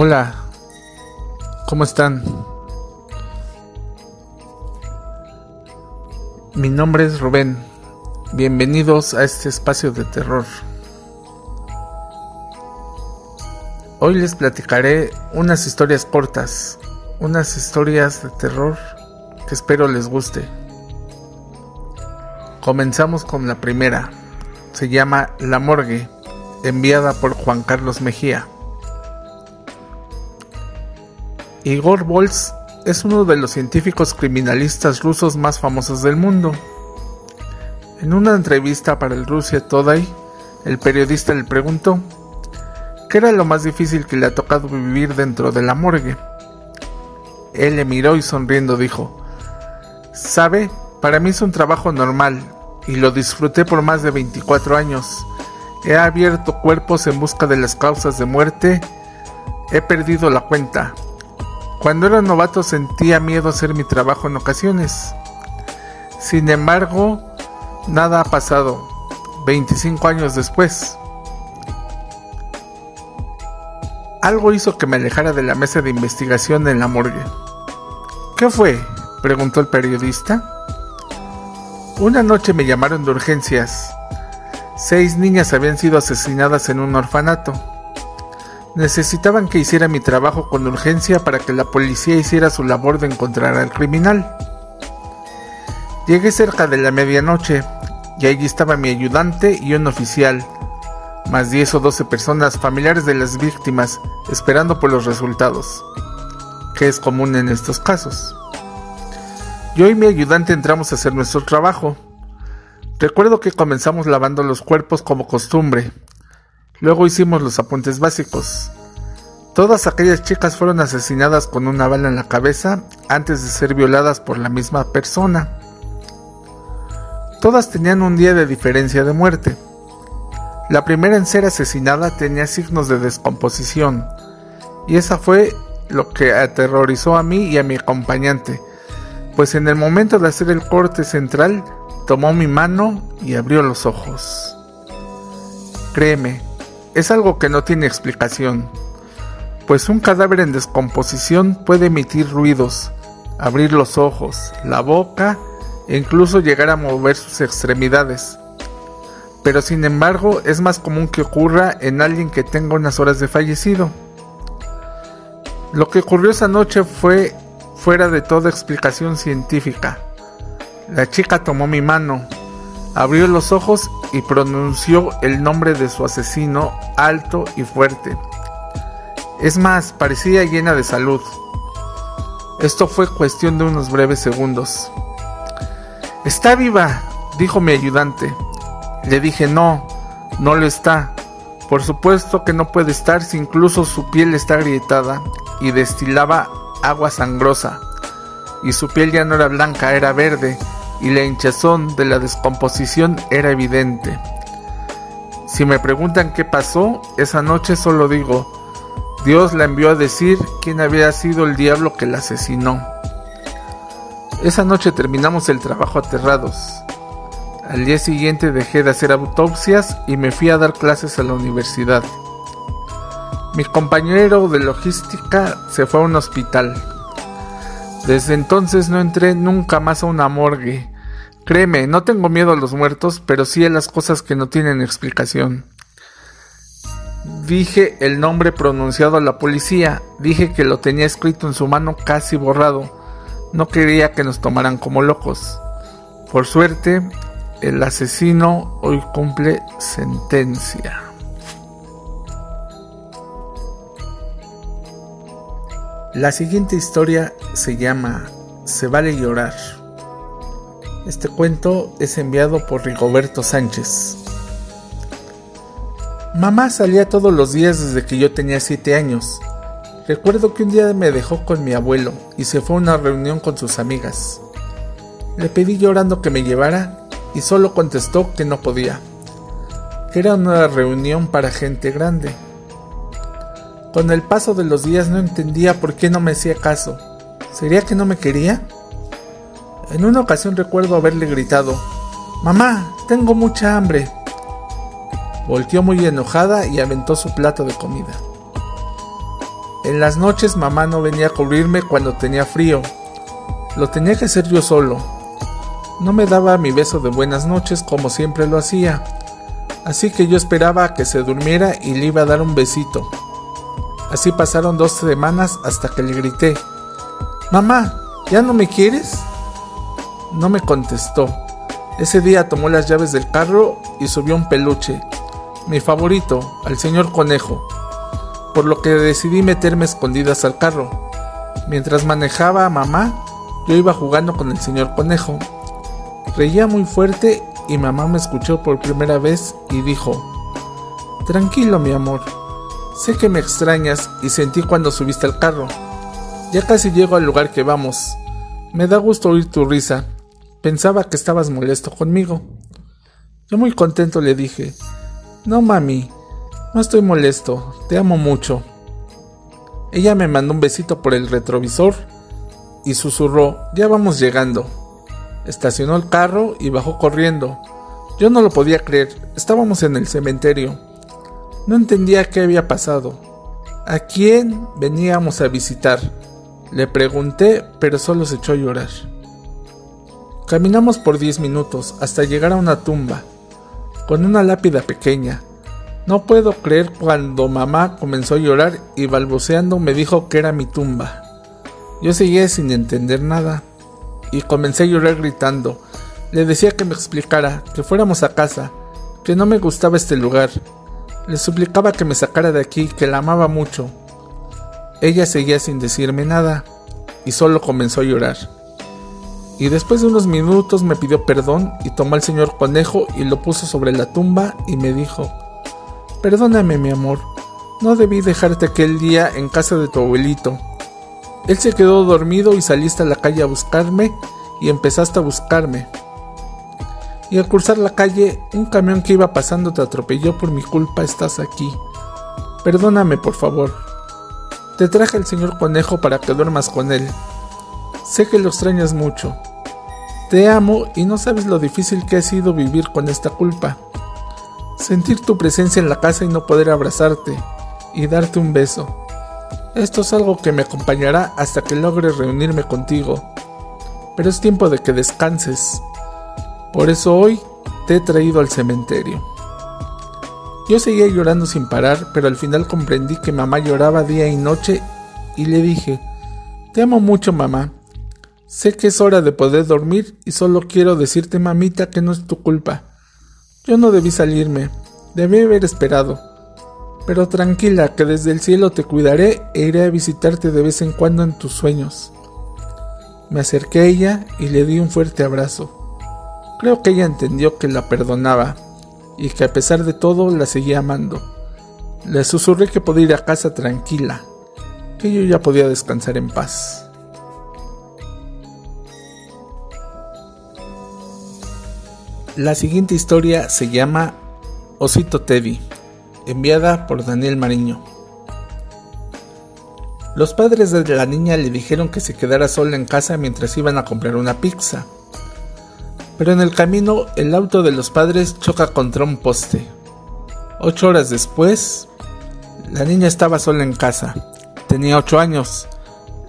Hola, ¿cómo están? Mi nombre es Rubén. Bienvenidos a este espacio de terror. Hoy les platicaré unas historias cortas, unas historias de terror que espero les guste. Comenzamos con la primera. Se llama La Morgue, enviada por Juan Carlos Mejía. Igor Bols es uno de los científicos criminalistas rusos más famosos del mundo. En una entrevista para el Rusia Today, el periodista le preguntó qué era lo más difícil que le ha tocado vivir dentro de la morgue. Él le miró y sonriendo dijo, Sabe, para mí es un trabajo normal y lo disfruté por más de 24 años. He abierto cuerpos en busca de las causas de muerte. He perdido la cuenta. Cuando era novato sentía miedo a hacer mi trabajo en ocasiones. Sin embargo, nada ha pasado. 25 años después. Algo hizo que me alejara de la mesa de investigación en la morgue. ¿Qué fue? preguntó el periodista. Una noche me llamaron de urgencias. Seis niñas habían sido asesinadas en un orfanato. Necesitaban que hiciera mi trabajo con urgencia para que la policía hiciera su labor de encontrar al criminal. Llegué cerca de la medianoche y allí estaba mi ayudante y un oficial, más 10 o 12 personas familiares de las víctimas esperando por los resultados, que es común en estos casos. Yo y mi ayudante entramos a hacer nuestro trabajo. Recuerdo que comenzamos lavando los cuerpos como costumbre, Luego hicimos los apuntes básicos. Todas aquellas chicas fueron asesinadas con una bala en la cabeza antes de ser violadas por la misma persona. Todas tenían un día de diferencia de muerte. La primera en ser asesinada tenía signos de descomposición, y esa fue lo que aterrorizó a mí y a mi acompañante, pues en el momento de hacer el corte central tomó mi mano y abrió los ojos. Créeme, es algo que no tiene explicación, pues un cadáver en descomposición puede emitir ruidos, abrir los ojos, la boca e incluso llegar a mover sus extremidades. Pero sin embargo es más común que ocurra en alguien que tenga unas horas de fallecido. Lo que ocurrió esa noche fue fuera de toda explicación científica. La chica tomó mi mano, Abrió los ojos y pronunció el nombre de su asesino alto y fuerte. Es más, parecía llena de salud. Esto fue cuestión de unos breves segundos. Está viva, dijo mi ayudante. Le dije no, no lo está. Por supuesto que no puede estar si incluso su piel está agrietada y destilaba agua sangrosa. Y su piel ya no era blanca, era verde y la hinchazón de la descomposición era evidente. Si me preguntan qué pasó, esa noche solo digo, Dios la envió a decir quién había sido el diablo que la asesinó. Esa noche terminamos el trabajo aterrados. Al día siguiente dejé de hacer autopsias y me fui a dar clases a la universidad. Mi compañero de logística se fue a un hospital. Desde entonces no entré nunca más a una morgue. Créeme, no tengo miedo a los muertos, pero sí a las cosas que no tienen explicación. Dije el nombre pronunciado a la policía, dije que lo tenía escrito en su mano casi borrado. No quería que nos tomaran como locos. Por suerte, el asesino hoy cumple sentencia. La siguiente historia se llama Se vale llorar. Este cuento es enviado por Rigoberto Sánchez. Mamá salía todos los días desde que yo tenía 7 años. Recuerdo que un día me dejó con mi abuelo y se fue a una reunión con sus amigas. Le pedí llorando que me llevara y solo contestó que no podía, que era una reunión para gente grande con el paso de los días no entendía por qué no me hacía caso. ¿Sería que no me quería? En una ocasión recuerdo haberle gritado, Mamá, tengo mucha hambre. Volteó muy enojada y aventó su plato de comida. En las noches mamá no venía a cubrirme cuando tenía frío. Lo tenía que hacer yo solo. No me daba mi beso de buenas noches como siempre lo hacía. Así que yo esperaba a que se durmiera y le iba a dar un besito. Así pasaron dos semanas hasta que le grité, Mamá, ¿ya no me quieres? No me contestó. Ese día tomó las llaves del carro y subió un peluche, mi favorito, al señor conejo, por lo que decidí meterme escondidas al carro. Mientras manejaba a mamá, yo iba jugando con el señor conejo. Reía muy fuerte y mamá me escuchó por primera vez y dijo, Tranquilo mi amor, sé que me extrañas y sentí cuando subiste al carro. Ya casi llego al lugar que vamos. Me da gusto oír tu risa. Pensaba que estabas molesto conmigo. Yo muy contento le dije, No mami, no estoy molesto, te amo mucho. Ella me mandó un besito por el retrovisor y susurró, Ya vamos llegando. Estacionó el carro y bajó corriendo. Yo no lo podía creer, estábamos en el cementerio. No entendía qué había pasado. ¿A quién veníamos a visitar? Le pregunté, pero solo se echó a llorar. Caminamos por diez minutos hasta llegar a una tumba, con una lápida pequeña. No puedo creer cuando mamá comenzó a llorar y balbuceando me dijo que era mi tumba. Yo seguía sin entender nada y comencé a llorar gritando. Le decía que me explicara, que fuéramos a casa, que no me gustaba este lugar. Le suplicaba que me sacara de aquí, que la amaba mucho, ella seguía sin decirme nada y solo comenzó a llorar. Y después de unos minutos me pidió perdón y tomó al señor conejo y lo puso sobre la tumba y me dijo, Perdóname mi amor, no debí dejarte aquel día en casa de tu abuelito. Él se quedó dormido y saliste a la calle a buscarme y empezaste a buscarme. Y al cruzar la calle, un camión que iba pasando te atropelló por mi culpa, estás aquí. Perdóname por favor. Te traje al señor conejo para que duermas con él. Sé que lo extrañas mucho. Te amo y no sabes lo difícil que ha sido vivir con esta culpa. Sentir tu presencia en la casa y no poder abrazarte y darte un beso. Esto es algo que me acompañará hasta que logre reunirme contigo. Pero es tiempo de que descanses. Por eso hoy te he traído al cementerio. Yo seguía llorando sin parar, pero al final comprendí que mamá lloraba día y noche y le dije, Te amo mucho mamá. Sé que es hora de poder dormir y solo quiero decirte mamita que no es tu culpa. Yo no debí salirme, debí haber esperado. Pero tranquila, que desde el cielo te cuidaré e iré a visitarte de vez en cuando en tus sueños. Me acerqué a ella y le di un fuerte abrazo. Creo que ella entendió que la perdonaba y que a pesar de todo la seguía amando. Le susurré que podía ir a casa tranquila, que yo ya podía descansar en paz. La siguiente historia se llama Osito Teddy, enviada por Daniel Mariño. Los padres de la niña le dijeron que se quedara sola en casa mientras iban a comprar una pizza pero en el camino el auto de los padres choca contra un poste. Ocho horas después, la niña estaba sola en casa. Tenía ocho años.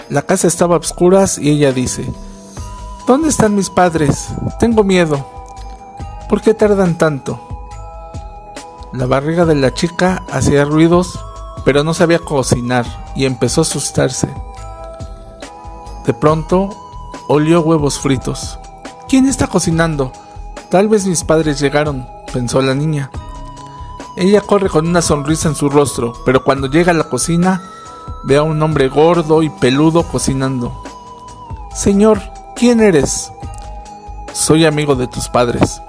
La casa estaba a oscuras y ella dice, ¿Dónde están mis padres? Tengo miedo. ¿Por qué tardan tanto? La barriga de la chica hacía ruidos, pero no sabía cocinar y empezó a asustarse. De pronto, olió huevos fritos. ¿Quién está cocinando? Tal vez mis padres llegaron, pensó la niña. Ella corre con una sonrisa en su rostro, pero cuando llega a la cocina ve a un hombre gordo y peludo cocinando. Señor, ¿quién eres? Soy amigo de tus padres.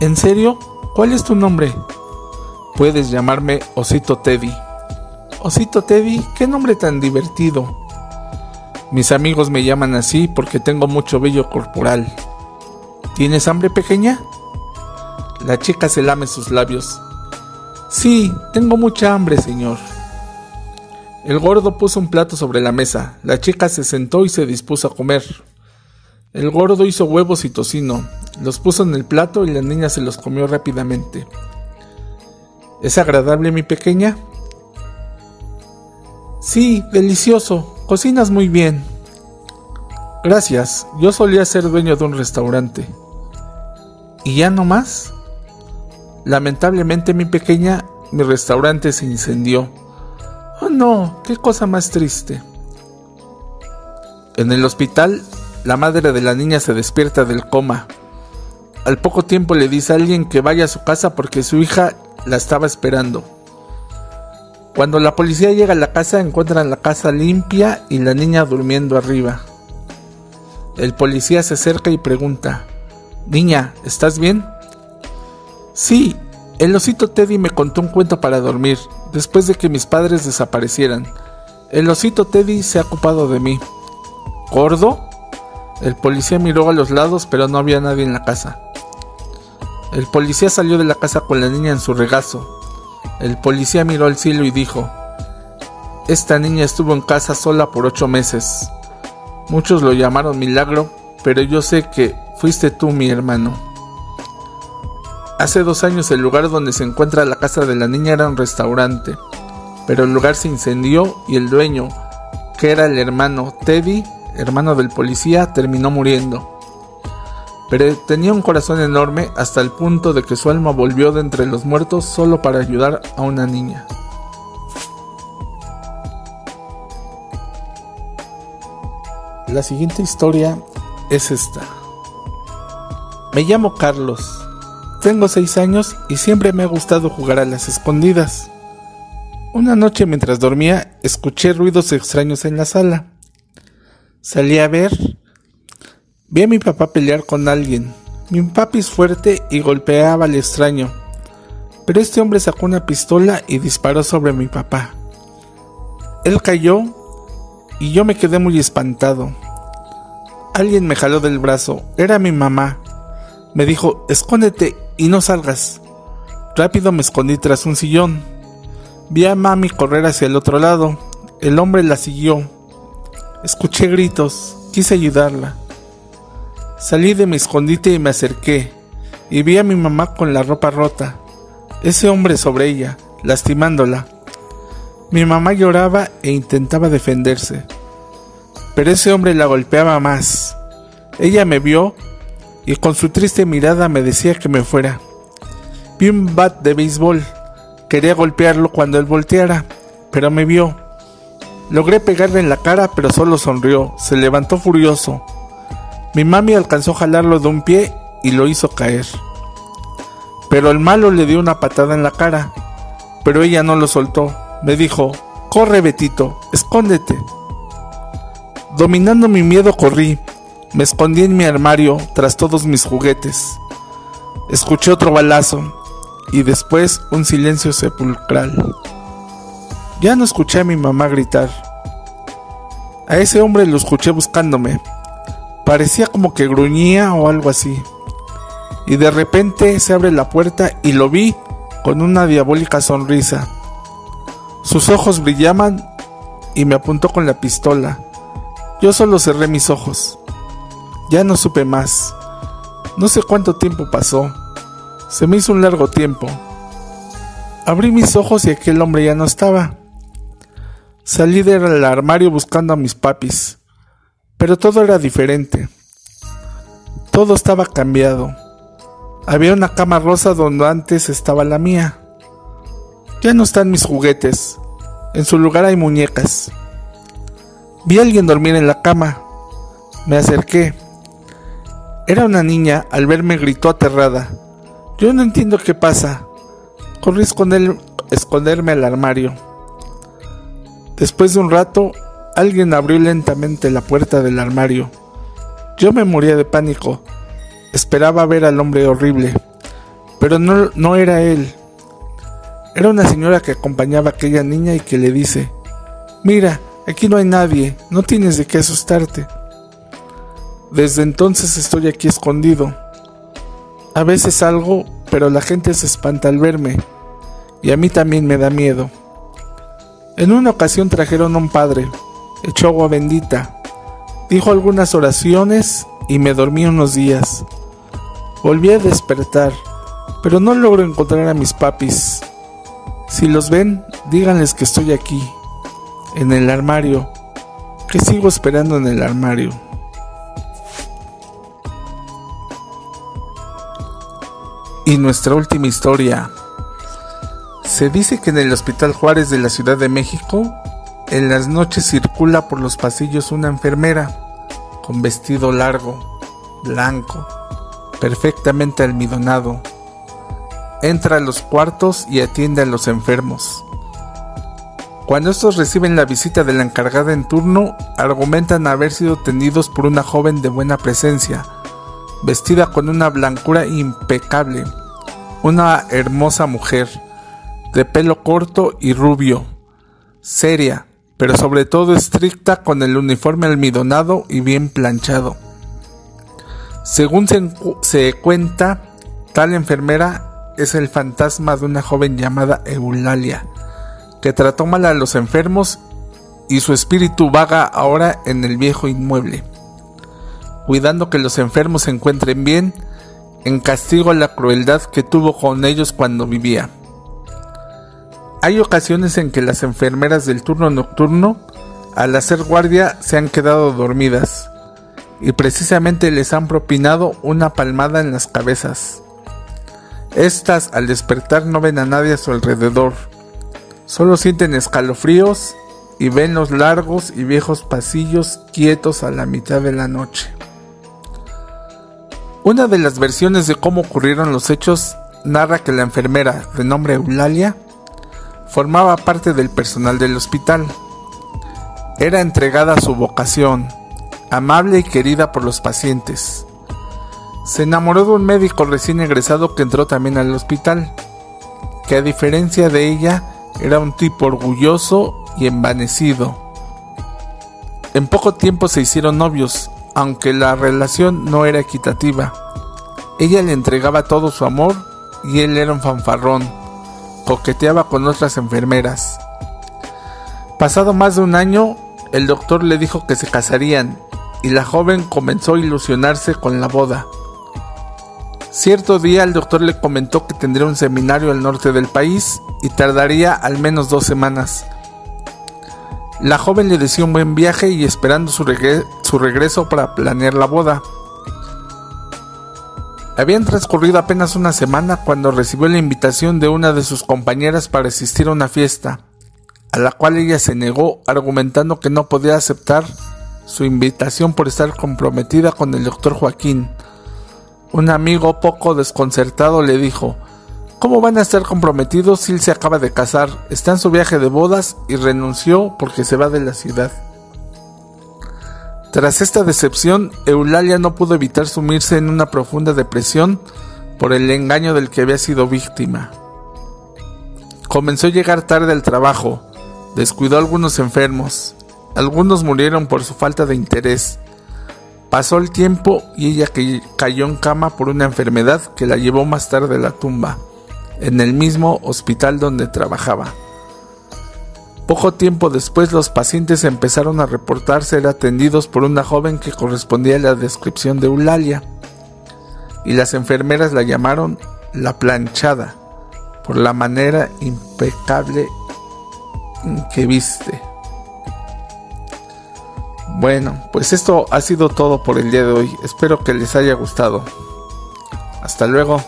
¿En serio? ¿Cuál es tu nombre? Puedes llamarme Osito Teddy. Osito Teddy, qué nombre tan divertido. Mis amigos me llaman así porque tengo mucho vello corporal. ¿Tienes hambre pequeña? La chica se lame sus labios. Sí, tengo mucha hambre, señor. El gordo puso un plato sobre la mesa. La chica se sentó y se dispuso a comer. El gordo hizo huevos y tocino. Los puso en el plato y la niña se los comió rápidamente. ¿Es agradable mi pequeña? Sí, delicioso. Cocinas muy bien. Gracias. Yo solía ser dueño de un restaurante. ¿Y ya no más? Lamentablemente, mi pequeña, mi restaurante se incendió. Oh no, qué cosa más triste. En el hospital, la madre de la niña se despierta del coma. Al poco tiempo le dice a alguien que vaya a su casa porque su hija la estaba esperando. Cuando la policía llega a la casa encuentran la casa limpia y la niña durmiendo arriba. El policía se acerca y pregunta, Niña, ¿estás bien? Sí, el osito Teddy me contó un cuento para dormir, después de que mis padres desaparecieran. El osito Teddy se ha ocupado de mí. ¿Gordo? El policía miró a los lados, pero no había nadie en la casa. El policía salió de la casa con la niña en su regazo. El policía miró al cielo y dijo, Esta niña estuvo en casa sola por ocho meses. Muchos lo llamaron milagro, pero yo sé que fuiste tú mi hermano. Hace dos años el lugar donde se encuentra la casa de la niña era un restaurante, pero el lugar se incendió y el dueño, que era el hermano Teddy, hermano del policía, terminó muriendo. Pero tenía un corazón enorme hasta el punto de que su alma volvió de entre los muertos solo para ayudar a una niña. La siguiente historia es esta. Me llamo Carlos. Tengo seis años y siempre me ha gustado jugar a las escondidas. Una noche mientras dormía escuché ruidos extraños en la sala. Salí a ver. Vi a mi papá pelear con alguien. Mi papi es fuerte y golpeaba al extraño. Pero este hombre sacó una pistola y disparó sobre mi papá. Él cayó y yo me quedé muy espantado. Alguien me jaló del brazo. Era mi mamá. Me dijo, escóndete y no salgas. Rápido me escondí tras un sillón. Vi a mami correr hacia el otro lado. El hombre la siguió. Escuché gritos, quise ayudarla. Salí de mi escondite y me acerqué, y vi a mi mamá con la ropa rota, ese hombre sobre ella, lastimándola. Mi mamá lloraba e intentaba defenderse, pero ese hombre la golpeaba más. Ella me vio y con su triste mirada me decía que me fuera. Vi un bat de béisbol, quería golpearlo cuando él volteara, pero me vio Logré pegarle en la cara, pero solo sonrió. Se levantó furioso. Mi mami alcanzó a jalarlo de un pie y lo hizo caer. Pero el malo le dio una patada en la cara. Pero ella no lo soltó. Me dijo, corre Betito, escóndete. Dominando mi miedo corrí. Me escondí en mi armario tras todos mis juguetes. Escuché otro balazo y después un silencio sepulcral. Ya no escuché a mi mamá gritar. A ese hombre lo escuché buscándome. Parecía como que gruñía o algo así. Y de repente se abre la puerta y lo vi con una diabólica sonrisa. Sus ojos brillaban y me apuntó con la pistola. Yo solo cerré mis ojos. Ya no supe más. No sé cuánto tiempo pasó. Se me hizo un largo tiempo. Abrí mis ojos y aquel hombre ya no estaba. Salí del armario buscando a mis papis, pero todo era diferente. Todo estaba cambiado. Había una cama rosa donde antes estaba la mía. Ya no están mis juguetes. En su lugar hay muñecas. Vi a alguien dormir en la cama. Me acerqué. Era una niña, al verme gritó aterrada. Yo no entiendo qué pasa. Corrí a esconderme al armario. Después de un rato, alguien abrió lentamente la puerta del armario. Yo me moría de pánico. Esperaba ver al hombre horrible, pero no, no era él. Era una señora que acompañaba a aquella niña y que le dice, Mira, aquí no hay nadie, no tienes de qué asustarte. Desde entonces estoy aquí escondido. A veces salgo, pero la gente se espanta al verme, y a mí también me da miedo. En una ocasión trajeron a un padre, echó agua bendita, dijo algunas oraciones y me dormí unos días. Volví a despertar, pero no logro encontrar a mis papis. Si los ven, díganles que estoy aquí. En el armario. ¿Qué sigo esperando en el armario? Y nuestra última historia. Se dice que en el Hospital Juárez de la Ciudad de México, en las noches circula por los pasillos una enfermera con vestido largo, blanco, perfectamente almidonado. Entra a los cuartos y atiende a los enfermos. Cuando estos reciben la visita de la encargada en turno, argumentan haber sido tendidos por una joven de buena presencia, vestida con una blancura impecable, una hermosa mujer, de pelo corto y rubio, seria, pero sobre todo estricta con el uniforme almidonado y bien planchado. Según se, cuenta, tal enfermera es el fantasma de una joven llamada Eulalia, que trató mal a los enfermos y su espíritu vaga ahora en el viejo inmueble cuidando que los enfermos se encuentren bien, en castigo a la crueldad que tuvo con ellos cuando vivía. Hay ocasiones en que las enfermeras del turno nocturno, al hacer guardia, se han quedado dormidas y precisamente les han propinado una palmada en las cabezas. Estas al despertar no ven a nadie a su alrededor, solo sienten escalofríos y ven los largos y viejos pasillos quietos a la mitad de la noche. Una de las versiones de cómo ocurrieron los hechos narra que la enfermera, de nombre Eulalia, formaba parte del personal del hospital. Era entregada a su vocación, amable y querida por los pacientes. Se enamoró de un médico recién egresado que entró también al hospital, que a diferencia de ella era un tipo orgulloso y envanecido. En poco tiempo se hicieron novios aunque la relación no era equitativa. Ella le entregaba todo su amor y él era un fanfarrón, coqueteaba con otras enfermeras. Pasado más de un año, el doctor le dijo que se casarían y la joven comenzó a ilusionarse con la boda. Cierto día el doctor le comentó que tendría un seminario al norte del país y tardaría al menos dos semanas. La joven le decía un buen viaje y esperando su, regreso para planear la boda. Habían transcurrido apenas una semana cuando recibió la invitación de una de sus compañeras para asistir a una fiesta, a la cual ella se negó argumentando que no podía aceptar su invitación por estar comprometida con el doctor Joaquín. Un amigo poco desconcertado le dijo, ¿Cómo van a estar comprometidos si él se acaba de casar, está en su viaje de bodas y renunció porque se va de la ciudad? Tras esta decepción, Eulalia no pudo evitar sumirse en una profunda depresión por el engaño del que había sido víctima. Comenzó a llegar tarde al trabajo, descuidó a algunos enfermos, algunos murieron por su falta de interés. Pasó el tiempo y ella cayó en cama por una enfermedad que la llevó más tarde a la tumba en el mismo hospital donde trabajaba. Poco tiempo después los pacientes empezaron a reportar ser atendidos por una joven que correspondía a la descripción de Eulalia, y las enfermeras la llamaron la planchada por la manera impecable que viste. Bueno, pues esto ha sido todo por el día de hoy. Espero que les haya gustado. Hasta luego.